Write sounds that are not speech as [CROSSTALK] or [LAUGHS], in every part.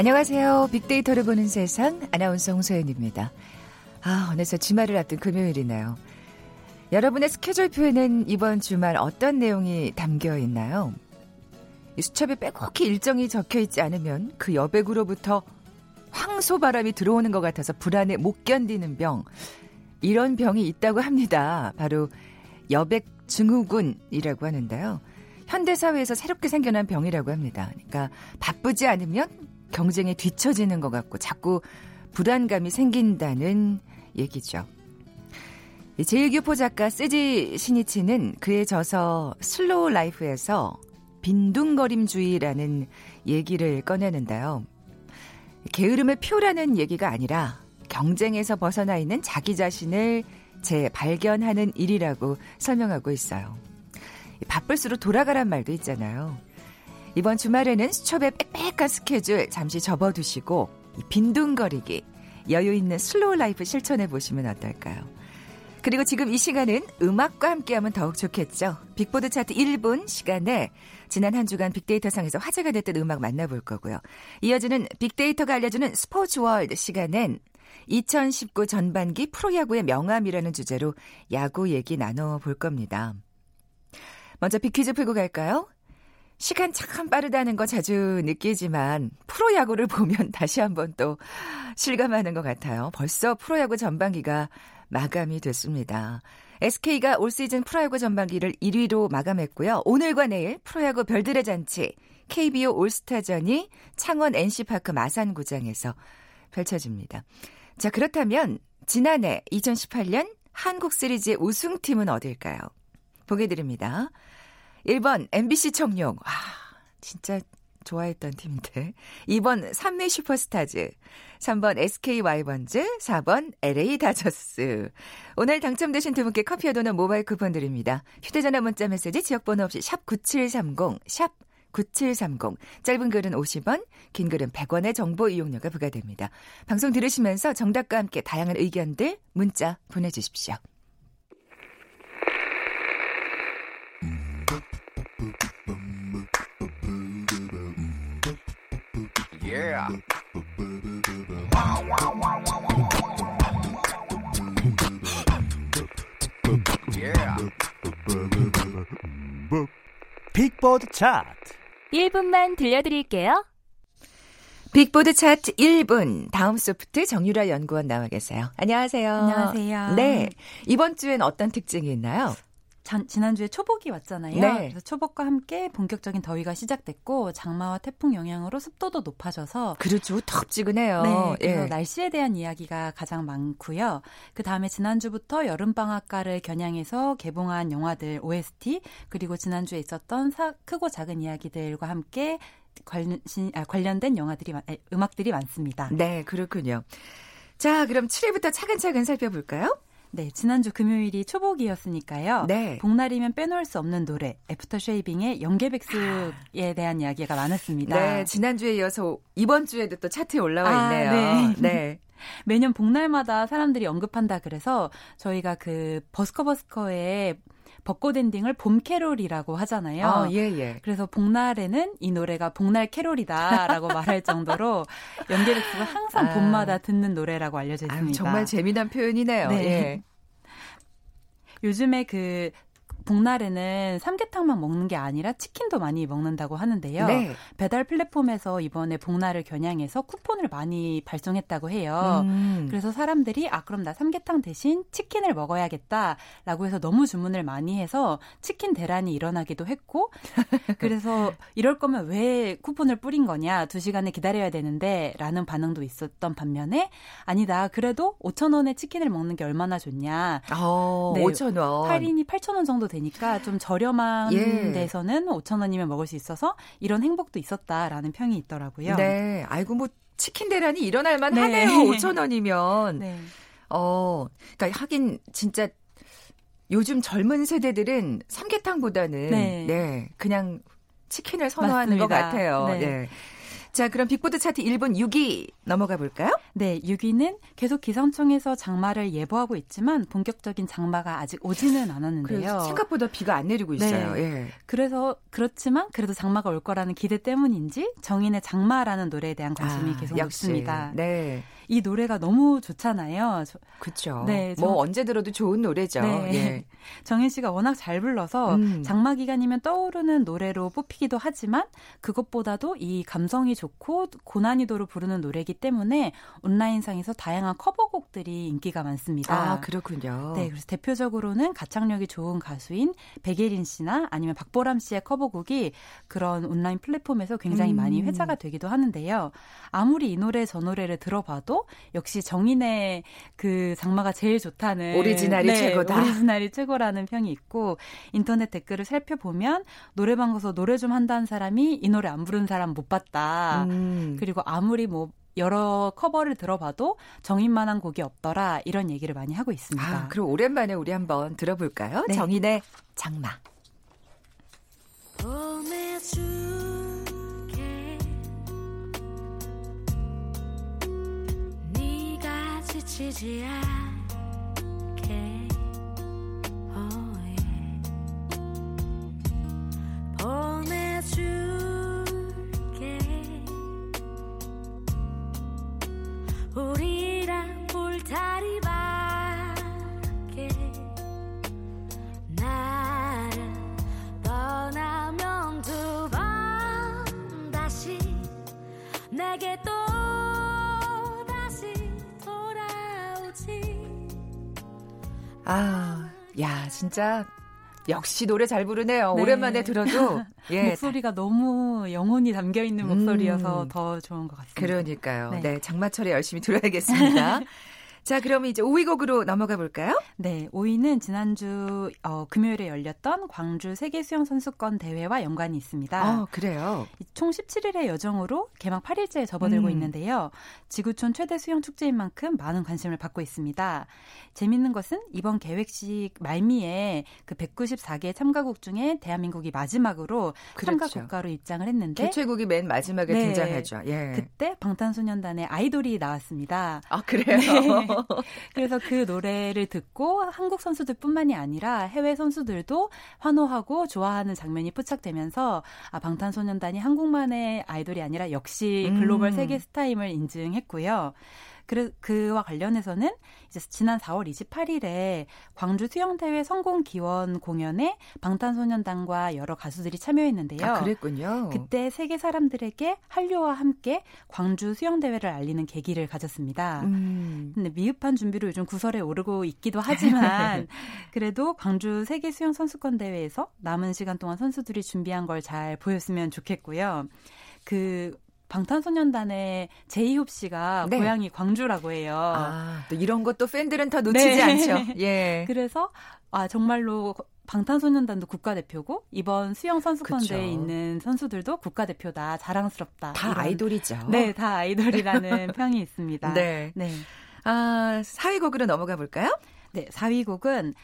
안녕하세요. 빅데이터를 보는 세상 아나운서 홍소연입니다. 아, 어느새 주말을 앞둔 금요일이네요. 여러분의 스케줄표에는 이번 주말 어떤 내용이 담겨 있나요? 수첩에 빼곡히 일정이 적혀 있지 않으면 그 여백으로부터 황소바람이 들어오는 것 같아서 불안에 못 견디는 병. 이런 병이 있다고 합니다. 바로 여백 증후군이라고 하는데요. 현대사회에서 새롭게 생겨난 병이라고 합니다. 그러니까 바쁘지 않으면 경쟁에 뒤처지는 것 같고 자꾸 불안감이 생긴다는 얘기죠. 재일교포 작가 쓰지 신이치는 그의 저서 slow life에서 빈둥거림주의라는 얘기를 꺼내는데요. 게으름 피우라는 얘기가 아니라 경쟁에서 벗어나 있는 자기 자신을 재발견하는 일이라고 설명하고 있어요. 바쁠수록 돌아가란 말도 있잖아요. 이번 주말에는 수첩에 빽빽한 스케줄 잠시 접어두시고 빈둥거리기, 여유 있는 slow life 실천해 보시면 어떨까요? 그리고 지금 이 시간은 음악과 함께하면 더욱 좋겠죠. 빅보드 차트 1분 시간에 지난 한 주간 빅데이터상에서 화제가 됐던 음악 만나볼 거고요. 이어지는 빅데이터가 알려주는 스포츠 월드 시간엔 2019 전반기 프로야구의 명암이라는 주제로 야구 얘기 나눠볼 겁니다. 먼저 빅퀴즈 풀고 갈까요? 시간 참 빠르다는 거 자주 느끼지만 프로야구를 [LAUGHS] 보면 다시 한번 또 실감하는 것 같아요. 벌써 프로야구 전반기가 마감이 됐습니다. SK가 올 시즌 프로야구 전반기를 1위로 마감했고요. 오늘과 내일 프로야구 별들의 잔치 KBO 올스타전이 창원 NC파크 마산구장에서 펼쳐집니다. 자, 그렇다면 지난해 2018년 한국 시리즈의 우승팀은 어딜까요? 보게 드립니다. 1번 MBC 청룡. 아, 진짜 좋아했던 팀인데. 2번 삼미 슈퍼스타즈. 3번 SK 와이번즈. 4번 LA 다저스. 오늘 당첨되신 두 분께 커피와 도넛 모바일 쿠폰 드립니다. 휴대전화 문자 메시지 지역번호 없이 샵 9730, 샵 9730. 짧은 글은 50원, 긴 글은 100원의 정보 이용료가 부과됩니다. 방송 들으시면서 정답과 함께 다양한 의견들 문자 보내주십시오. Yeah. 빅보드 차트 1분만 들려드릴게요. 빅보드 차트 1분 다음 소프트 정유라 연구원 나와 계세요. 안녕하세요. 안녕하세요. 네. 이번 주엔 어떤 특징이 있나요? 전, 지난주에 초복이 왔잖아요. 네. 그래서 초복과 함께 본격적인 더위가 시작됐고 장마와 태풍 영향으로 습도도 높아져서 그렇죠. 덥지근해요. 네, 그래서 예. 날씨에 대한 이야기가 가장 많고요. 그 다음에 지난주부터 여름 방학가를 겨냥해서 개봉한 영화들 OST 그리고 지난주에 있었던 사, 크고 작은 이야기들과 함께 관련, 아, 관련된 영화들이 음악들이 많습니다. 네, 그렇군요. 자, 그럼 7위부터 차근차근 살펴볼까요? 네, 지난주 금요일이 초복이었으니까요. 네. 복날이면 빼놓을 수 없는 노래 애프터 쉐이빙의 영계백숙에 대한 이야기가 많았습니다. 네, 지난주에 이어서 이번 주에도 또 차트에 올라와 아, 있네요. 네. 네. [LAUGHS] 매년 복날마다 사람들이 언급한다 그래서 저희가 그 버스커버스커의 벚꽃 엔딩을 봄 캐롤이라고 하잖아요. 아, 예, 예. 그래서 복날에는 이 노래가 복날 캐롤이다라고 [LAUGHS] 말할 정도로 영계백숙은 항상 아. 봄마다 듣는 노래라고 알려져 있습니다. 아유, 정말 재미난 표현이네요. 네. 예. 요즘에 그 복날에는 삼계탕만 먹는 게 아니라 치킨도 많이 먹는다고 하는데요. 네. 배달 플랫폼에서 이번에 복날을 겨냥해서 쿠폰을 많이 발송했다고 해요. 음. 그래서 사람들이 아 그럼 나 삼계탕 대신 치킨을 먹어야겠다라고 해서 너무 주문을 많이 해서 치킨 대란이 일어나기도 했고 [LAUGHS] 그래서 이럴 거면 왜 쿠폰을 뿌린 거냐 두 시간을 기다려야 되는데 라는 반응도 있었던 반면에 아니다 그래도 5천 원에 치킨을 먹는 게 얼마나 좋냐 어, 네. 5,000원. 할인이 8천 원 정도 되니까 좀 저렴한 예. 데서는 5천 원이면 먹을 수 있어서 이런 행복도 있었다라는 평이 있더라고요. 네. 아이고, 뭐, 치킨 대란이 일어날 만 네. 하네요. 5,000원이면. 네. 어, 그러니까 하긴 진짜 요즘 젊은 세대들은 삼계탕보다는 네. 네, 그냥 치킨을 선호하는 것 맞습니다. 같아요. 네. 네. 자, 그럼 빅보드 차트 1분 6위 넘어가 볼까요? 네, 6위는 계속 기상청에서 장마를 예보하고 있지만 본격적인 장마가 아직 오지는 않았는데요. 생각보다 비가 안 내리고 있어요. 네. 예. 그래서 그렇지만 그래도 장마가 올 거라는 기대 때문인지 정인의 장마라는 노래에 대한 관심이 아, 계속 역시. 높습니다. 네. 이 노래가 너무 좋잖아요. 저- 그렇죠. 네, 뭐 정- 언제 들어도 좋은 노래죠. 네. 예. [LAUGHS] 정인 씨가 워낙 잘 불러서 음. 장마 기간이면 떠오르는 노래로 뽑히기도 하지만 그것보다도 이 감성이 좋고 고난이도로 부르는 노래이기 때문에 온라인상에서 다양한 커버곡들이 인기가 많습니다. 아, 그렇군요. 네, 그래서 대표적으로는 가창력이 좋은 가수인 백예린 씨나 아니면 박보람 씨의 커버곡이 그런 온라인 플랫폼에서 굉장히 음. 많이 회자가 되기도 하는데요. 아무리 이 노래 저 노래를 들어봐도 역시 정인의 그 장마가 제일 좋다는 오리지널이 네, 최고다. 오리지널이 최고라는 평이 있고 인터넷 댓글을 살펴보면 노래방 가서 노래 좀 한다는 사람이 이 노래 안 부르는 사람 못 봤다. 음. 그리고 아무리 뭐 여러 커버를 들어봐도 정인만한 곡이 없더라 이런 얘기를 많이 하고 있습니다. 아, 그럼 오랜만에 우리 한번 들어볼까요? 네. 정인의 장마. 네가 지 야, 진짜 역시 노래 잘 부르네요. 네. 오랜만에 들어도 [LAUGHS] 예. 목소리가 너무 영혼이 담겨 있는 목소리여서 음. 더 좋은 것 같습니다. 그러니까요. 네. 네. 장마철에 열심히 들어야겠습니다. [LAUGHS] 자, 그럼 이제 5위 곡으로 넘어가 볼까요? 네, 5위는 지난주 어, 금요일에 열렸던 광주 세계 수영 선수권 대회와 연관이 있습니다. 어, 그래요. 총 17일의 여정으로 개막 8일째에 접어들고 음. 있는데요. 지구촌 최대 수영 축제인 만큼 많은 관심을 받고 있습니다. 재밌는 것은 이번 계획식 말미에 그 194개 참가국 중에 대한민국이 마지막으로 참가 그렇죠. 국가로 입장을 했는데 개최국이 맨 마지막에 네. 등장하죠. 예. 그때 방탄소년단의 아이돌이 나왔습니다. 아, 그래요? 네. [LAUGHS] 그래서 그 노래를 듣고 한국 선수들뿐만이 아니라 해외 선수들도 환호하고 좋아하는 장면이 포착되면서 아, 방탄소년단이 한국만의 아이돌이 아니라 역시 글로벌 음. 세계 스타임을 인증했고요. 그래, 그와 관련해서는 이제 지난 4월 28일에 광주 수영대회 성공 기원 공연에 방탄소년단과 여러 가수들이 참여했는데요. 아, 그랬군요. 그때 세계 사람들에게 한류와 함께 광주 수영대회를 알리는 계기를 가졌습니다. 음. 근데 미흡한 준비로 요즘 구설에 오르고 있기도 하지만 [LAUGHS] 그래도 광주 세계 수영 선수권 대회에서 남은 시간 동안 선수들이 준비한 걸 잘 보였으면 좋겠고요. 그 방탄소년단의 제이홉 씨가 네. 고향이 광주라고 해요. 아, 또 이런 것도 팬들은 다 놓치지 네. 않죠. [LAUGHS] 예. 그래서 아 정말로 방탄소년단도 국가대표고 이번 수영 선수권대에. 있는 선수들도 국가대표다 자랑스럽다. 다 이런- 아이돌이죠. 네, 다 아이돌이라는 [LAUGHS] 평이 있습니다. 네. 네. 아, 4위 곡으로 넘어가 볼까요? 네, 4위 곡은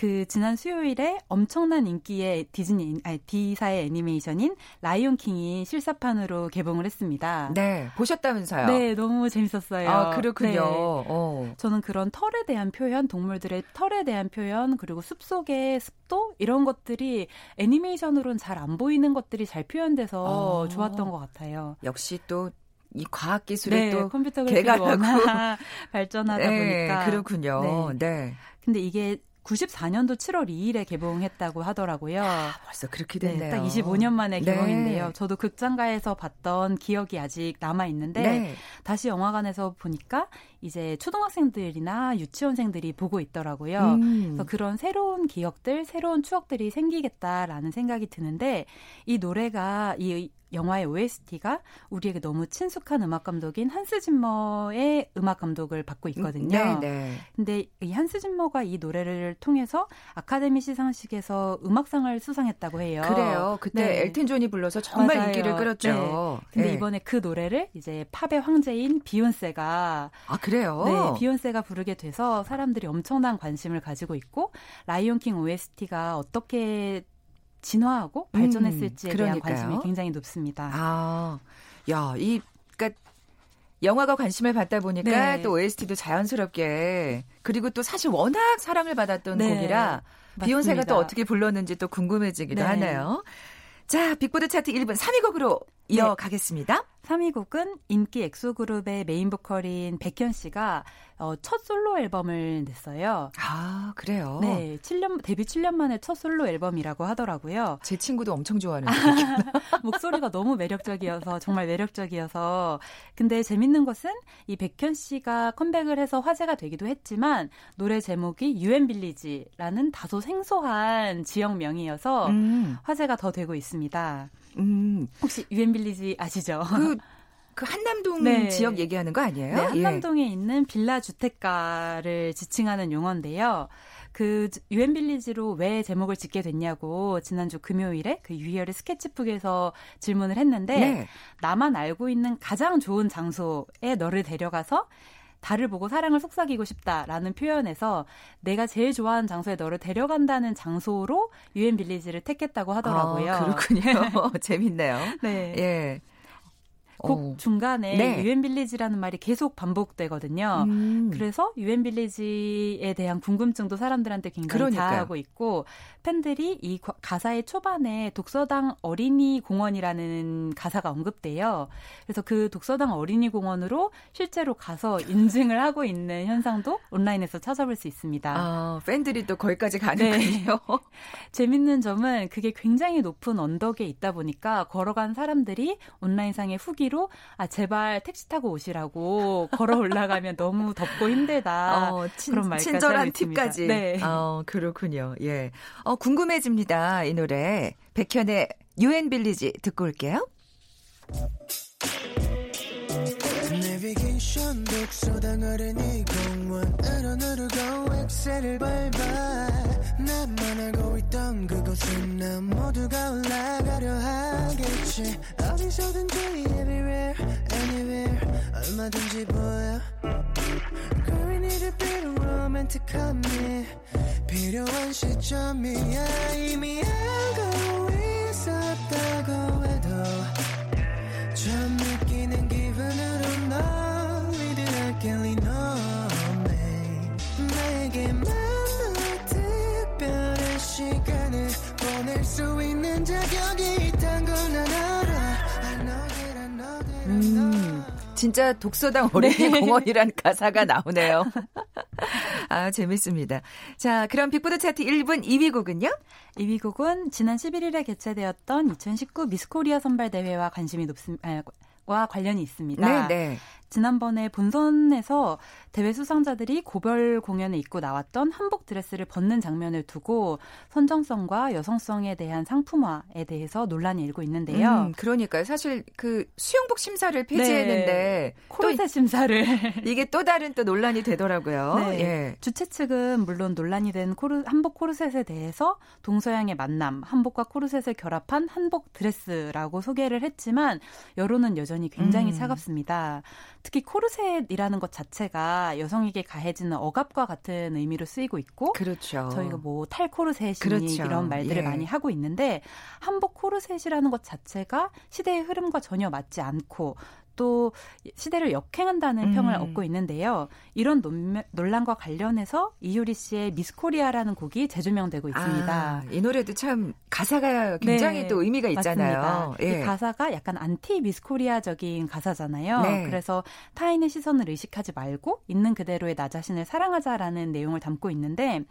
그 지난 수요일에 엄청난 인기의 디즈니 아니 D사의 애니메이션인 라이온 킹이 실사판으로 개봉을 했습니다. 네. 보셨다면서요? 네, 너무 재밌었어요. 아, 그렇군요. 네. 어. 저는 그런 털에 대한 표현, 동물들의 털에 대한 표현, 그리고 숲속의 습도 이런 것들이 애니메이션으로는 잘 안 보이는 것들이 잘 표현돼서 어. 좋았던 것 같아요. 역시 또이 과학 기술이 네, 또 컴퓨터 개발하고. 워낙 [LAUGHS] 발전하다 네, 보니까 그렇군요. 네. 근데 이게 94년도 7월 2일에 개봉했다고 하더라고요. 벌써 그렇게 네, 됐네요. 딱 25년 만에 네. 개봉인데요. 저도 극장가에서 봤던 기억이 아직 남아 있는데 네. 다시 영화관에서 보니까 이제 초등학생들이나 유치원생들이 보고 있더라고요. 음. 그래서 그런 새로운 기억들, 새로운 추억들이 생기겠다라는 생각이 드는데 이 노래가 이 영화의 OST가 우리에게 너무 친숙한 음악 감독인 한스 짐머의 음악 감독을 맡고 있거든요. 네, 네. 근데 이 한스 짐머가 이 노래를 통해서 아카데미 시상식에서 음악상을 수상했다고 해요. 그래요. 그때 네. 엘튼 존이 불러서 정말 맞아요. 인기를 끌었죠. 근데 네. 이번에 그 노래를 이제 팝의 황제인 비욘세가 아, 그래요? 네, 비욘세가 부르게 돼서 사람들이 엄청난 관심을 가지고 있고 라이온킹 OST가 어떻게 진화하고 발전했을지에 대한 음, 그러니까요. 관심이 굉장히 높습니다. 아, 야, 이 그러니까 영화가 관심을 받다 보니까 네. 또 OST도 자연스럽게 그리고 또 사실 워낙 사랑을 받았던 네. 곡이라 비욘세가 맞습니다. 또 어떻게 불렀는지 또 궁금해지기도 네. 하네요. 자, 빅보드 차트 1분 3위 곡으로 이어가겠습니다. 3위 곡은 인기 엑소 그룹의 메인 보컬인 백현 씨가 어, 첫 솔로 앨범을 냈어요. 아, 그래요. 네, 7년 데뷔 7년 만에 첫 솔로 앨범이라고 하더라고요. 제 친구도 엄청 좋아하는 [LAUGHS] 목소리가 너무 매력적이어서 정말 매력적이어서 근데 재밌는 것은 이 백현 씨가 컴백을 해서 화제가 되기도 했지만 노래 제목이 유엔 빌리지라는 다소 생소한 지역명이어서 음, 화제가 더 되고 있습니다. 음. 혹시 유엔 빌리지 아시죠? 그, [LAUGHS] 그 한남동 네. 지역 얘기하는 거 아니에요? 네, 예. 한남동에 있는 빌라 주택가를 지칭하는 용어인데요. 그 유엔 빌리지로 왜 제목을 짓게 됐냐고 지난주 금요일에 그 유희열의 스케치북에서 질문을 했는데 네. 나만 알고 있는 가장 좋은 장소에 너를 데려가서 달을 보고 사랑을 속삭이고 싶다라는 표현에서 내가 제일 좋아하는 장소에 너를 데려간다는 장소로 유엔 빌리지를 택했다고 하더라고요. 아, 그렇군요. [LAUGHS] 재밌네요. 네. 예. 곡 어. 중간에 네. 유엔 빌리지라는 말이 계속 반복되거든요. 음. 그래서 유엔 빌리지에 대한 궁금증도 사람들한테 굉장히. 자하고 있고 팬들이 이 과- 가사의 초반에 독서당 어린이 공원이라는 가사가 언급돼요. 그래서 그 독서당 어린이 공원으로 실제로 가서 인증을 하고 있는 현상도 온라인에서 찾아볼 수 있습니다. 아, 팬들이 또 거기까지 네. 가는군요. [LAUGHS] 재밌는 점은 그게 굉장히 높은 언덕에 있다 보니까 걸어간 사람들이 온라인상의 후기 로 아 제발 택시 타고 오시라고 걸어 올라가면 너무 덥고 힘들다 [LAUGHS] 어, 친, 그런 말까지 친절한. 팁까지. 네. 어, 그렇군요. 예. 어, 궁금해집니다. 이 노래. 백현의 유엔 빌리지 듣고 올게요. 내비게이션 독서당 어린이 공원 으로 누르고 엑셀을 밟아. 나만 알고 있던 그곳은 난 모두가 올라가려 하겠지. 어디서든지 everywhere anywhere 얼마든지 보여. Need a bit of romantic함이 필요한 시점이야 이미 알 진짜 독서당 어린이 공원이란 가사가 나오네요. 아, 재밌습니다. 자, 그럼 빅보드 차트 1분 2위 곡은요? 2위 곡은 지난 11일에 개최되었던 2019 미스코리아 선발 대회와 관심이 높습 아, 와 관련이 있습니다. 네, 네. 지난번에 본선에서 대회 수상자들이 고별 공연에 입고 나왔던 한복 드레스를 벗는 장면을 두고 선정성과 여성성에 대한 상품화에 대해서 논란이 일고 있는데요. 음, 그러니까요. 사실 그 수영복 심사를 폐지했는데 또 코르셋 심사를 [LAUGHS] 이게 또 다른 또 논란이 되더라고요. 네. 예. 주최 측은 물론 논란이 된 코르, 한복 코르셋에 대해서 동서양의 만남, 한복과 코르셋을 결합한 한복 드레스라고 소개를 했지만 여론은 여전히 굉장히 음. 차갑습니다. 특히 코르셋이라는 것 자체가 여성에게 가해지는 억압과 같은 의미로 쓰이고 있고 그렇죠. 저희가 뭐 탈코르셋이니 그렇죠. 이런 말들을 예. 많이 하고 있는데 한복 코르셋이라는 것 자체가 시대의 흐름과 전혀 맞지 않고 또 시대를 역행한다는 음. 평을 얻고 있는데요. 이런 논, 논란과 관련해서 이효리 씨의 미스코리아라는 곡이 재조명되고 있습니다. 아, 이 노래도 참 가사가 굉장히 네, 또 의미가 있잖아요. 예. 이 가사가 약간 안티 미스코리아적인 가사잖아요. 네. 그래서 타인의 시선을 의식하지 말고 있는 그대로의 나 자신을 사랑하자라는 내용을 담고 있는데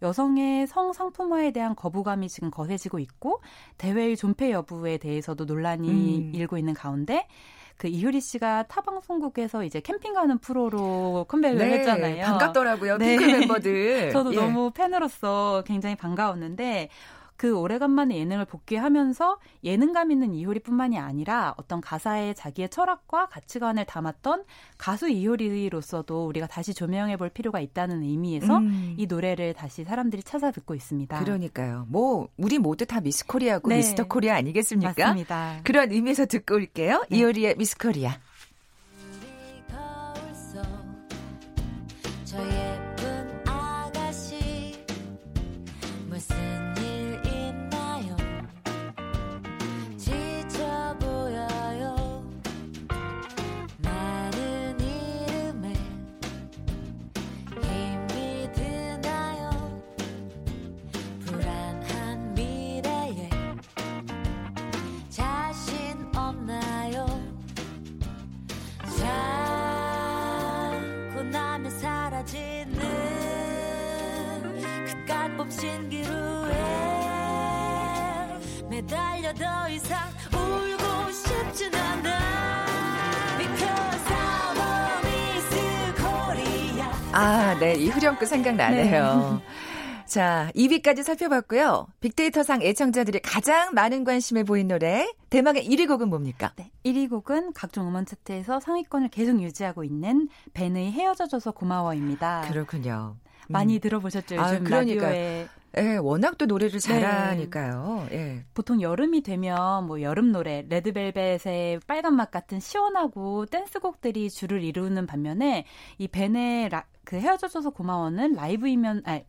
여성의 성 상품화에 대한 거부감이 지금 거세지고 있고 대회의 존폐 여부에 대해서도 논란이 음. 일고 있는 가운데 그 이효리 씨가 타 방송국에서 이제 캠핑 가는 프로로 컴백을 네, 했잖아요. 반갑더라고요. 네. 핑클 멤버들. [LAUGHS] 저도 예. 너무 팬으로서 굉장히 반가웠는데 그 오래간만에 예능을 복귀하면서 예능감 있는 이효리뿐만이 아니라 어떤 가사에 자기의 철학과 가치관을 담았던 가수 이효리로서도 우리가 다시 조명해 볼 필요가 있다는 의미에서 음. 이 노래를 다시 사람들이 찾아 듣고 있습니다. 그러니까요. 뭐 우리 모두 다 미스 코리아고 네. 미스터 코리아 아니겠습니까? 맞습니다. 그런 의미에서 듣고 올게요. 네. 이효리의 미스 코리아. 곱신 기루에 매달려 더 이상 울고 싶진 않아 Because I want Miss Korea 아, 네. 이 후렴구 생각나네요. 자, 2위까지 살펴봤고요. 빅데이터상 애청자들이 가장 많은 관심을 보인 노래, 대망의 1위 곡은 뭡니까? 네, 1위 곡은 각종 음원 차트에서 상위권을 계속 유지하고 있는 벤의 헤어져줘서 고마워입니다. 그렇군요. 많이 음. 들어보셨죠? 아, 요즘 그러니까요. 라디오에 예, 워낙 또 노래를 잘하니까요. 예. 보통 여름이 되면 뭐 여름 노래, 레드벨벳의 빨간 맛 같은 시원하고 댄스곡들이 주를 이루는 반면에 이 벤의 라, 그 헤어져줘서 고마워는 라이브이면 아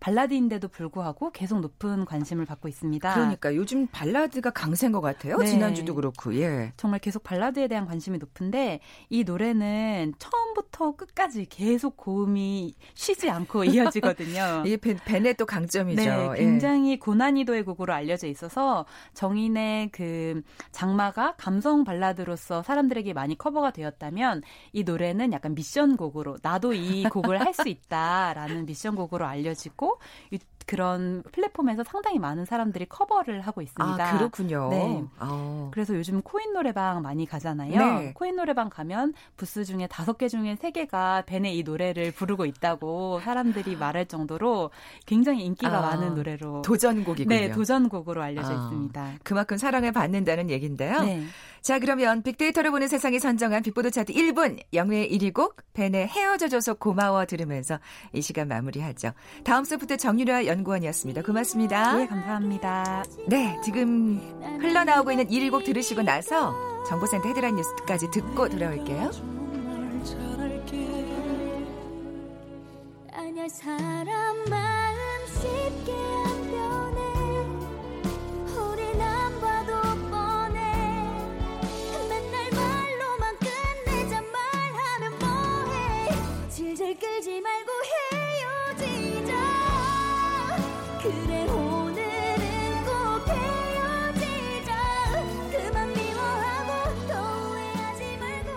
발라드인데도 불구하고 계속 높은 관심을 받고 있습니다. 그러니까 요즘 발라드가 강세인 것 같아요. 네. 지난주도 그렇고, 예. 정말 계속 발라드에 대한 관심이 높은데 이 노래는 처음부터 끝까지 계속 고음이 쉬지 않고 [LAUGHS] 이어지거든요. 이게 벤, 벤의 또 강점이죠. 네, 예. 굉장히 고난이도의 곡으로 알려져 있어서 정인의 그 장마가 감성 발라드로서 사람들에게 많이 커버가 되었다면 이 노래는 약간 미션 곡으로 나도 이 [LAUGHS] 곡을 할 수 있다라는 미션 곡으로 알려지고 이- 그런 플랫폼에서 상당히 많은 사람들이 커버를 하고 있습니다. 아, 그렇군요. 네. 어. 그래서 요즘 코인 노래방 많이 가잖아요. 네. 코인 노래방 가면 부스 중에 다섯 개 중에 세 개가 벤의 이 노래를 부르고 있다고 사람들이 말할 정도로 굉장히 인기가 아, 많은 노래로 도전곡이군요. 네, 도전곡으로 알려져 아, 있습니다. 그만큼 사랑을 받는다는 얘기인데요. 네. 자, 그러면 빅데이터를 보는 세상이 선정한 빅보드 차트 1분 영예의 1위 곡 벤의 헤어져줘서 고마워 들으면서 이 시간 마무리하죠. 다음 소프트 정유라 연구원이었습니다. 고맙습니다. 네, 감사합니다. 네, 지금 흘러나오고 있는 1위 곡 들으시고 나서 정보센터 헤드라인 뉴스까지 듣고 돌아올게요. 사람 마음 쉽게 질질 끌지 말고 헤어지자. 그래 오늘은 꼭 헤어지자. 그만 미워하고 더 후회하지 말고.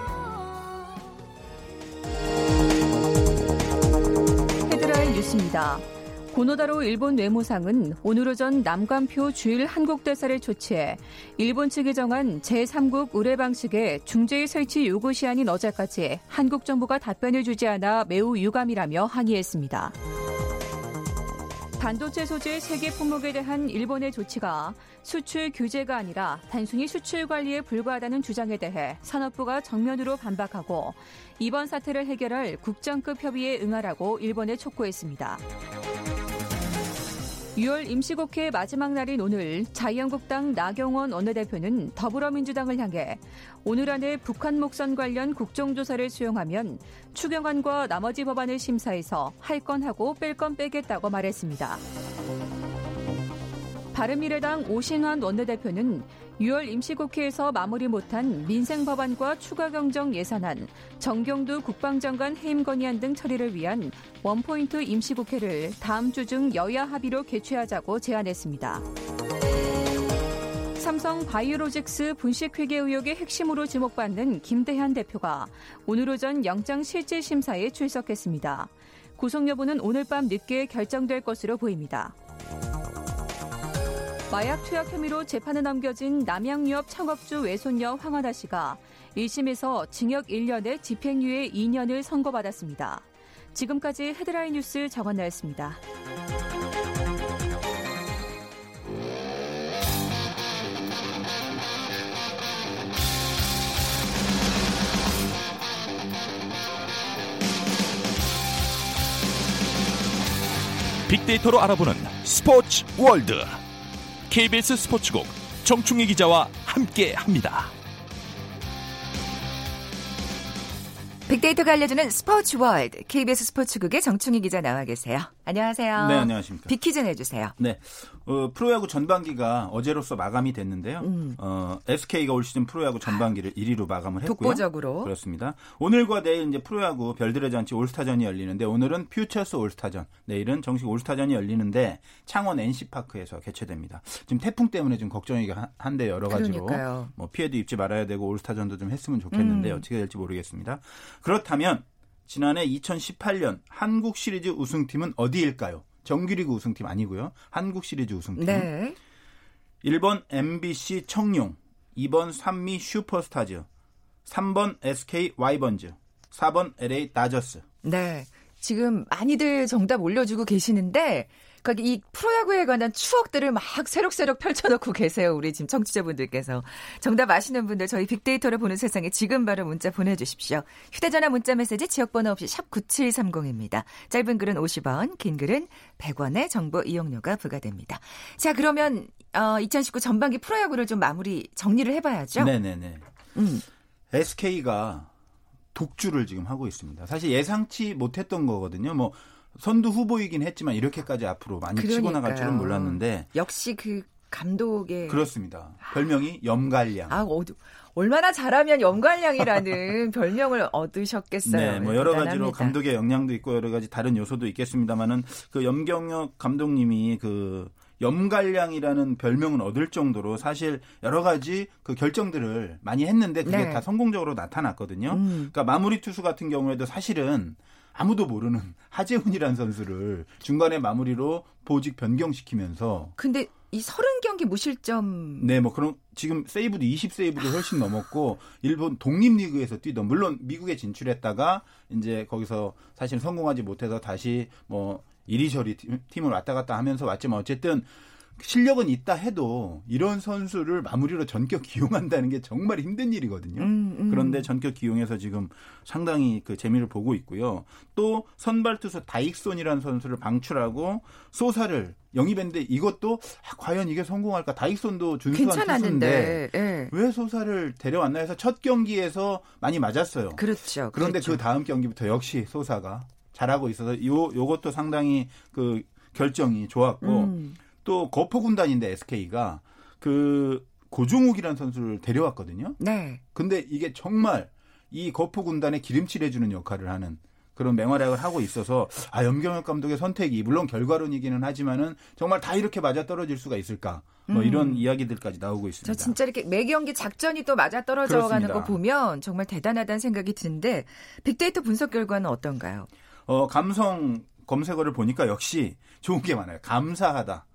헤드라인 뉴스입니다. 고노다로 일본 외무상은 오늘 오전 남관표 주일 한국대사를 조치해 일본 측이 정한 제3국 의뢰 방식의 중재의 설치 요구 시한인 어제까지 한국 정부가 답변을 주지 않아 매우 유감이라며 항의했습니다. 반도체 소재 세계 품목에 대한 일본의 조치가 수출 규제가 아니라 단순히 수출 관리에 불과하다는 주장에 대해 산업부가 정면으로 반박하고 이번 사태를 해결할 국정급 협의에 응하라고 일본에 촉구했습니다. 6월 임시국회 마지막 날인 오늘 자유한국당 나경원 원내대표는 더불어민주당을 향해 오늘 안에 북한 목선 관련 국정조사를 수용하면 추경안과 나머지 법안을 심사해서 할 건 하고 뺄 건 빼겠다고 말했습니다. 바른미래당 오신환 원내대표는 6월 임시국회에서 마무리 못한 민생 법안과 추가 경정 예산안, 정경두 국방장관 해임 건의안 등 처리를 위한 원포인트 임시국회를 다음 주 중 여야 합의로 개최하자고 제안했습니다. 삼성 바이오로직스 분식회계 의혹의 핵심으로 주목받는 김대현 대표가 오늘 오전 영장 실질 심사에 출석했습니다. 구속 여부는 오늘 밤 늦게 결정될 것으로 보입니다. 마약 투약 혐의로 재판에 넘겨진 남양유업 창업주 외손녀 황하나 씨가 1심에서 징역 1년에 집행유예 2년을 선고받았습니다. 지금까지 헤드라인 뉴스 정원나였습니다. 빅데이터로 알아보는 스포츠 월드 KBS 스포츠국 정충희 기자와 함께합니다. 빅데이터가 알려주는 스포츠 월드 KBS 스포츠국의 정충희 기자 나와 계세요. 안녕하세요. 네, 안녕하십니까. 빅퀴즈 내주세요. 네. 어, 프로야구 전반기가 어제로서 마감이 됐는데요. 음. 어, SK가 올 시즌 프로야구 전반기를 1위로 마감을 했고요. 독보적으로. 그렇습니다. 오늘과 내일 이제 프로야구 별들의 잔치 올스타전이 열리는데 오늘은 퓨처스 올스타전, 내일은 정식 올스타전이 열리는데 창원 NC파크에서 개최됩니다. 지금 태풍 때문에 좀 걱정이 한- 한데 여러 가지로 그러니까요. 뭐 피해도 입지 말아야 되고 올스타전도 좀 했으면 좋겠는데 음. 어떻게 될지 모르겠습니다. 그 렇다면 지난해 2018년 한국 시리즈 우승팀은 어디일까요? 정규리그 우승팀 아니고요. 한국 시리즈 우승팀. 네. 1번 MBC 청룡, 2번 산미 슈퍼스타즈, 3번 SK 와이번즈, 4번 LA 다저스. 네. 지금 많이들 정답 올려주고 계시는데, 거기 이 프로야구에 관한 추억들을 막 새록새록 펼쳐놓고 계세요. 우리 지금 청취자분들께서. 정답 아시는 분들 저희 빅데이터를 보는 세상에 지금 바로 문자 보내주십시오. 휴대전화 문자 메시지 지역번호 없이 샵 9730입니다. 짧은 글은 50원, 긴 글은 100원의 정보 이용료가 부과됩니다. 자, 그러면 어, 2019 전반기 프로야구를 좀 마무리 정리를 해봐야죠. 네네네. 음. SK가 독주를 지금 하고 있습니다. 사실 예상치 못했던 거거든요. 뭐 선두 후보이긴 했지만 이렇게까지 앞으로 많이 치고 나갈 줄은 그러니까요. 몰랐는데 역시 그 감독의 그렇습니다. 별명이 염갈량. 아, 어두, 얼마나 잘하면 영관량이라는 [LAUGHS] 별명을 얻으셨겠어요. 네, 뭐 여러 가지로 대단합니다. 감독의 역량도 있고 여러 가지 다른 요소도 있겠습니다만은 그 염경엽 감독님이 그 염갈량이라는 별명은 얻을 정도로 사실 여러 가지 그 결정들을 많이 했는데 그게 네. 다 성공적으로 나타났거든요. 음. 그러니까 마무리 투수 같은 경우에도 사실은 아무도 모르는 [LAUGHS] 하재훈이라는 선수를 중간에 마무리로 보직 변경시키면서 근데 이 30경기 무실점 네, 뭐 그런 지금 세이브도 20 세이브도 훨씬 넘었고 일본 독립 리그에서 뛰던 물론 미국에 진출했다가 이제 거기서 사실 성공하지 못해서 다시 뭐 이리저리 팀- 팀을 왔다 갔다 하면서 왔지만 어쨌든 실력은 있다 해도 이런 선수를 마무리로 전격 기용한다는 게 정말 힘든 일이거든요. 음, 음. 그런데 전격 기용해서 지금 상당히 그 재미를 보고 있고요. 또 선발 투수 다익손이라는 선수를 방출하고 소사를 영입했는데 이것도 아, 과연 이게 성공할까? 다익손도 준수한 투수인데. 예. 왜 소사를 데려왔나 해서 첫 경기에서 많이 맞았어요. 그렇죠. 그런데 그렇죠. 그 다음 경기부터 역시 소사가 잘하고 있어서 요 요것도 상당히 그 결정이 좋았고 음. 또 거포 군단인데 SK가 그 고종욱이라는 선수를 데려왔거든요. 네. 근데 이게 정말 이 거포 군단에 기름칠 해주는 역할을 하는 그런 맹활약을 하고 있어서 아 염경엽 감독의 선택이 물론 결과론이기는 하지만은 정말 다 이렇게 맞아 떨어질 수가 있을까 뭐 음. 이런 이야기들까지 나오고 저 있습니다. 진짜 이렇게 매 경기 작전이 또 맞아 떨어져 가는. 거 보면 정말 대단하다는 생각이 드는데 빅데이터 분석 결과는 어떤가요? 어 감성 검색어를 보니까 역시 좋은 게 많아요. 감사하다.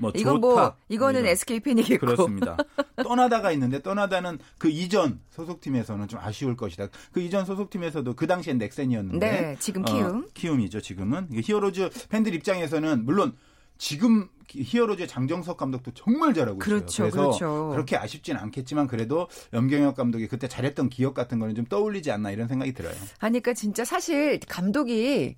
뭐 이건 좋다. 뭐 이거는 이런. SK 팬이겠고. 그렇습니다. [LAUGHS] 떠나다가 있는데 떠나다는 그 이전 소속팀에서는 좀 아쉬울 것이다. 그 이전 소속팀에서도 그 당시엔 넥센이었는데 네, 지금 키움. 어, 키움이죠, 지금은. 히어로즈 팬들 입장에서는 물론 지금 히어로즈의 장정석 감독도 정말 잘하고 그렇죠, 있어요. 그래서 그렇죠. 그렇게 아쉽진 않겠지만 그래도 염경엽 감독이 그때 잘했던 기억 같은 거는 좀 떠올리지 않나 이런 생각이 들어요. 하니까 진짜 사실 감독이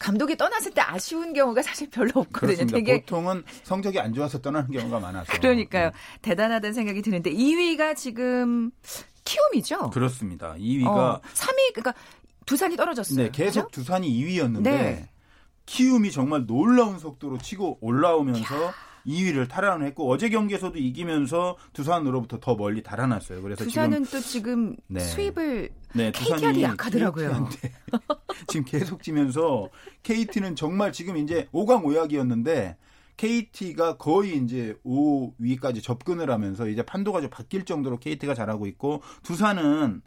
감독이 떠났을 때 아쉬운 경우가 사실 별로 없거든요. 그렇습니다. 되게 보통은 성적이 안 좋아서 떠나는 경우가 많아서. 그러니까요. 네. 대단하다는 생각이 드는데 2위가 지금 키움이죠. 그렇습니다. 2위가 어, 3위 그러니까 두산이 떨어졌어요. 네, 계속 그죠? 두산이 2위였는데 네. 키움이 정말 놀라운 속도로 치고 올라오면서 2위를 탈환을 했고 어제 경기에서도 이기면서 두산으로부터 더 멀리 달아났어요. 그래서 두산은 지금 또 지금 네. 수입을 네, KT한테 약하더라고요. [LAUGHS] 지금 계속 지면서 KT는 정말 지금 이제 5강 5약이었는데 KT가 거의 이제 5위까지 접근을 하면서 이제 판도가 좀 바뀔 정도로 KT가 잘하고 있고 두산은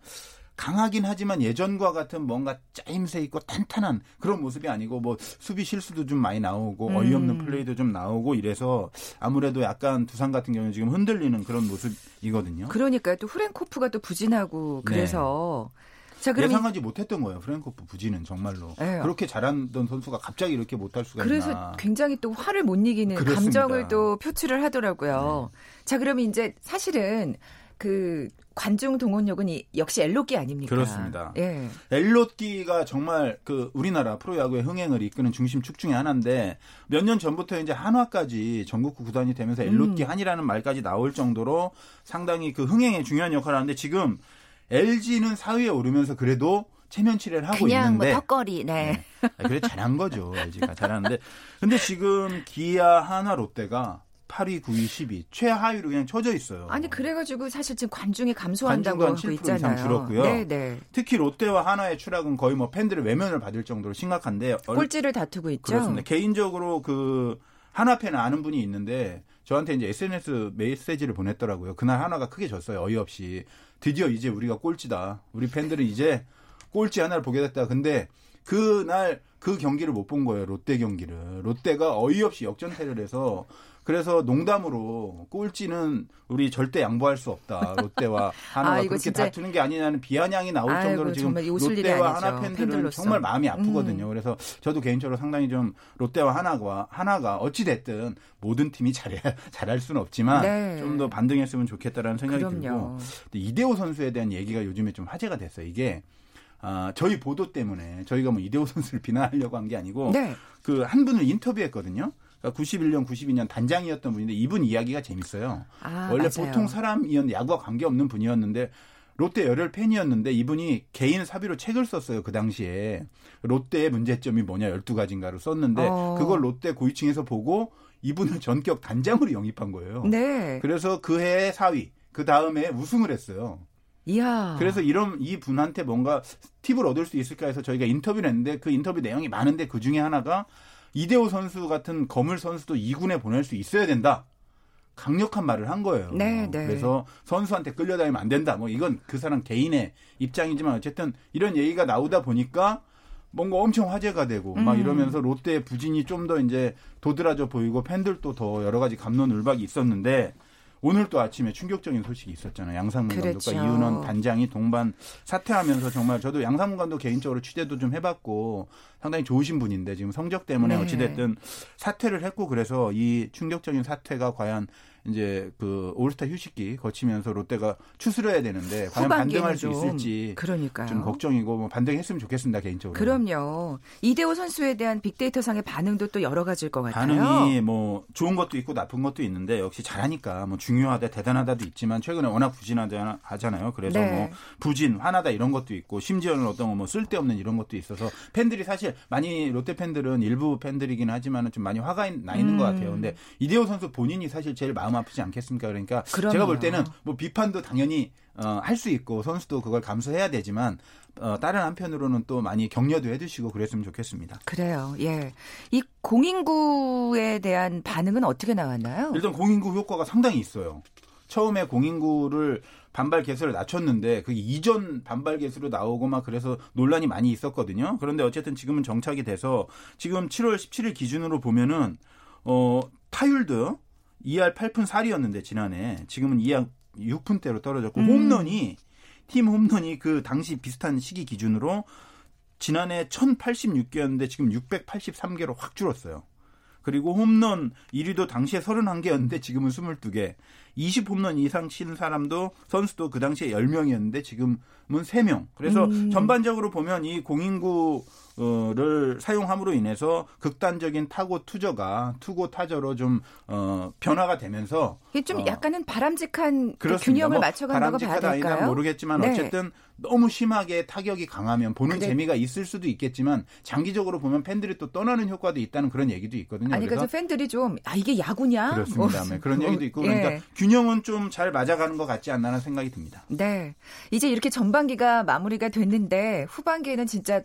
강하긴 하지만 예전과 같은 뭔가 짜임새 있고 탄탄한 그런 모습이 아니고 뭐 수비 실수도 좀 많이 나오고 음. 어이없는 플레이도 좀 나오고 이래서 아무래도 약간 두산 같은 경우는 지금 흔들리는 그런 모습이거든요. 그러니까 또 후렌코프가 또 부진하고 그래서 자 그럼 이- 네. 예상하지 못했던 거예요. 프랭코프 부지는 정말로 네. 그렇게 잘하던 선수가 갑자기 이렇게 못할 수가 그래서 있나. 굉장히 또 화를 못 이기는 그렇습니다. 감정을 또 표출을 하더라고요. 자, 그러면 이제 사실은 그 관중 동원력은 이- 역시 엘로끼 아닙니까? 그렇습니다. 예. 엘롯기가 정말 그 우리나라 프로야구의 흥행을 이끄는 중심축 중에 하나인데 몇 년 전부터 이제 한화까지 전국구 구단이 되면서 엘롯기 음. 한이라는 말까지 나올 정도로 상당히 그 흥행에 중요한 역할을 하는데 지금 LG는 4위에 오르면서 그래도 체면치레를 하고 그냥 뭐 있는데 턱걸이, 네. 아, 그래 잘한 거죠. LG가 잘하는데 근데 지금 기아, 한화, 롯데가 8위, 9위, 10위 최하위로 그냥 쳐져 있어요. 아니 그래가지고 사실 지금 관중이 감소한다고 하고 7% 이상 있잖아요. 줄었고요. 네, 네. 특히 롯데와 한화의 추락은 거의 뭐 팬들의 외면을 받을 정도로 심각한데 얼- 꼴찌를 다투고 있죠. 그렇습니다. 개인적으로 그 한화 팬 아는 분이 있는데 저한테 이제 SNS 메시지를 보냈더라고요. 그날 한화가 크게 졌어요. 어이없이 드디어 이제 우리가 꼴찌다. 우리 팬들은 이제 꼴찌 하나를 보게 됐다. 근데 그날 그 경기를 못 본 거예요. 롯데 경기를. 롯데가 어이없이 역전패를 해서 그래서 농담으로 꼴찌는 우리 절대 양보할 수 없다. 롯데와 [LAUGHS] 하나가 아, 그렇게 진짜- 다투는 게 아니냐는 비아냥이 나올 아이고, 정도로 지금 롯데와 하나 팬들은 팬들로서. 정말 마음이 아프거든요. 그래서 저도 개인적으로 상당히 좀 롯데와 하나가 하나가 어찌 됐든 모든 팀이 잘해 잘할 수는 없지만 네. 좀더 반등했으면 좋겠다라는 생각이 들고 그럼요. 근데 이대호 선수에 대한 얘기가 요즘에 좀 화제가 됐어요. 이게 아, 저희 보도 때문에 저희가 뭐 이대호 선수를 비난하려고 한 게 아니고 네. 그한 분을 인터뷰했거든요. 그러니까 91년, 92년 단장이었던 분인데 이분 이야기가 재밌어요. 아, 원래 맞아요. 보통 사람이었 야구와 관계없는 분이었는데 롯데 열혈 팬이었는데 이분이 개인 사비로 책을 썼어요. 그 당시에. 롯데의 문제점이 뭐냐 12가지인가를 썼는데 어. 그걸 롯데 고위층에서 보고 이분을 전격 단장으로 영입한 거예요. 네. 그래서 그 해에 4위, 그 다음에 우승을 했어요. 이야. 그래서 이런 이 분한테 뭔가 팁을 얻을 수 있을까 해서 저희가 인터뷰를 했는데 그 인터뷰 내용이 많은데 그 중에 하나가 이대호 선수 같은 거물 선수도 2군에 보낼 수 있어야 된다. 강력한 말을 한 거예요. 네, 네. 그래서 선수한테 끌려다니면 안 된다. 뭐 이건 그 사람 개인의 입장이지만 어쨌든 이런 얘기가 나오다 보니까 뭔가 엄청 화제가 되고 막 음. 이러면서 롯데의 부진이 좀 더 이제 도드라져 보이고 팬들도 더 여러 가지 감론을박이 있었는데 오늘 또 아침에 충격적인 소식이 있었잖아요. 양상문 그랬죠. 감독과 이은원 단장이 동반 사퇴하면서 정말 저도 양상문 감독 개인적으로 취재도 좀 해봤고 상당히 좋으신 분인데 지금 성적 때문에 네. 어찌됐든 사퇴를 했고 그래서 이 충격적인 사퇴가 과연 이제 그 올스타 휴식기 거치면서 롯데가 추스려야 되는데 과연 반등할 수좀 있을지 그러니까요. 좀 걱정이고 뭐 반등했으면 좋겠습니다 개인적으로. 그럼요. 이대호 선수에 대한 빅데이터 상의 반응도 또 여러 가지일 것 같아요. 반응이 뭐 좋은 것도 있고 나쁜 것도 있는데 역시 잘하니까 뭐 중요하다 대단하다도 있지만 최근에 워낙 부진하잖아요. 그래서 네. 뭐 부진 화나다 이런 것도 있고 심지어는 어떤 뭐 쓸데없는 이런 것도 있어서 팬들이 사실 많이 롯데 팬들은 일부 팬들이긴 하지만은 좀 많이 화가 나 있는 음. 것 같아요. 근데 이대호 선수 본인이 사실 제일 마음 아프지 않겠습니까? 그러니까 그럼요. 제가 볼 때는 뭐 비판도 당연히 어, 할 수 있고 선수도 그걸 감수해야 되지만 어, 다른 한편으로는 또 많이 격려도 해주시고 그랬으면 좋겠습니다. 그래요. 예. 이 공인구에 대한 반응은 어떻게 나왔나요? 일단 공인구 효과가 상당히 있어요. 처음에 공인구를 반발 개수를 낮췄는데 그 이전 반발 개수로 나오고 막 그래서 논란이 많이 있었거든요. 그런데 어쨌든 지금은 정착이 돼서 지금 7월 17일 기준으로 보면은 어 타율도 2할 8푼 4리였는데 지난해 지금은 2할 6푼대로 떨어졌고 음. 홈런이 팀 홈런이 그 당시 비슷한 시기 기준으로 지난해 1086개였는데 지금 683개로 확 줄었어요. 그리고 홈런 1위도 당시에 31개였는데 지금은 22개. 20 홈런 이상 치는 사람도 선수도 그 당시에 10명이었는데 지금은 3명. 그래서 음. 전반적으로 보면 이 공인구 를 사용함으로 인해서 극단적인 타고 투저가 투고 타저로 좀 어, 변화가 되면서 이게 좀 어, 약간은 바람직한 그 그렇습니다. 균형을 뭐 맞춰간다고 봐야 될까요? 모르겠지만 네. 어쨌든 너무 심하게 타격이 강하면 보는 그래. 재미가 있을 수도 있겠지만 장기적으로 보면 팬들이 또 떠나는 효과도 있다는 그런 얘기도 있거든요. 아니 그래서 그래서 팬들이 좀 아 이게 야구냐? 그렇습니다. 뭐, 네, 그런 얘기도 있고 예. 그러니까 균형은 좀 잘 맞아가는 것 같지 않나라는 생각이 듭니다. 네. 이제 이렇게 전반기가 마무리가 됐는데 후반기에는 진짜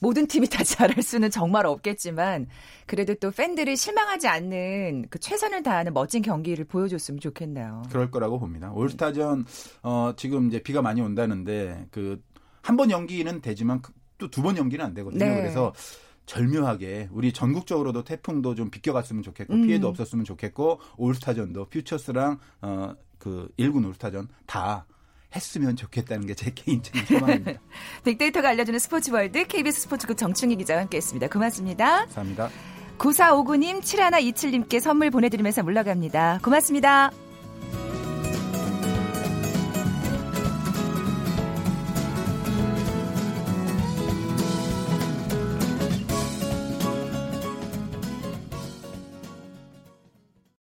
모든 팀이 다 잘할 수는 정말 없겠지만 그래도 또 팬들이 실망하지 않는 그 최선을 다하는 멋진 경기를 보여줬으면 좋겠네요. 그럴 거라고 봅니다. 올스타전 어, 지금 이제 비가 많이 온다는데 그 한 번 연기는 되지만 또 두 번 연기는 안 되거든요. 네. 그래서 절묘하게 우리 전국적으로도 태풍도 좀 비껴갔으면 좋겠고 음. 피해도 없었으면 좋겠고 올스타전도 퓨처스랑 어, 그 1군 올스타전 다 했으면 좋겠다는 게 제 [LAUGHS] 개인적인 소망입니다. [LAUGHS] 빅데이터가 알려주는 스포츠 월드 KBS 스포츠국 정충희 기자와 함께했습니다. 고맙습니다. 감사합니다. 9459님, 7127님께 선물 보내드리면서 물러갑니다. 고맙습니다.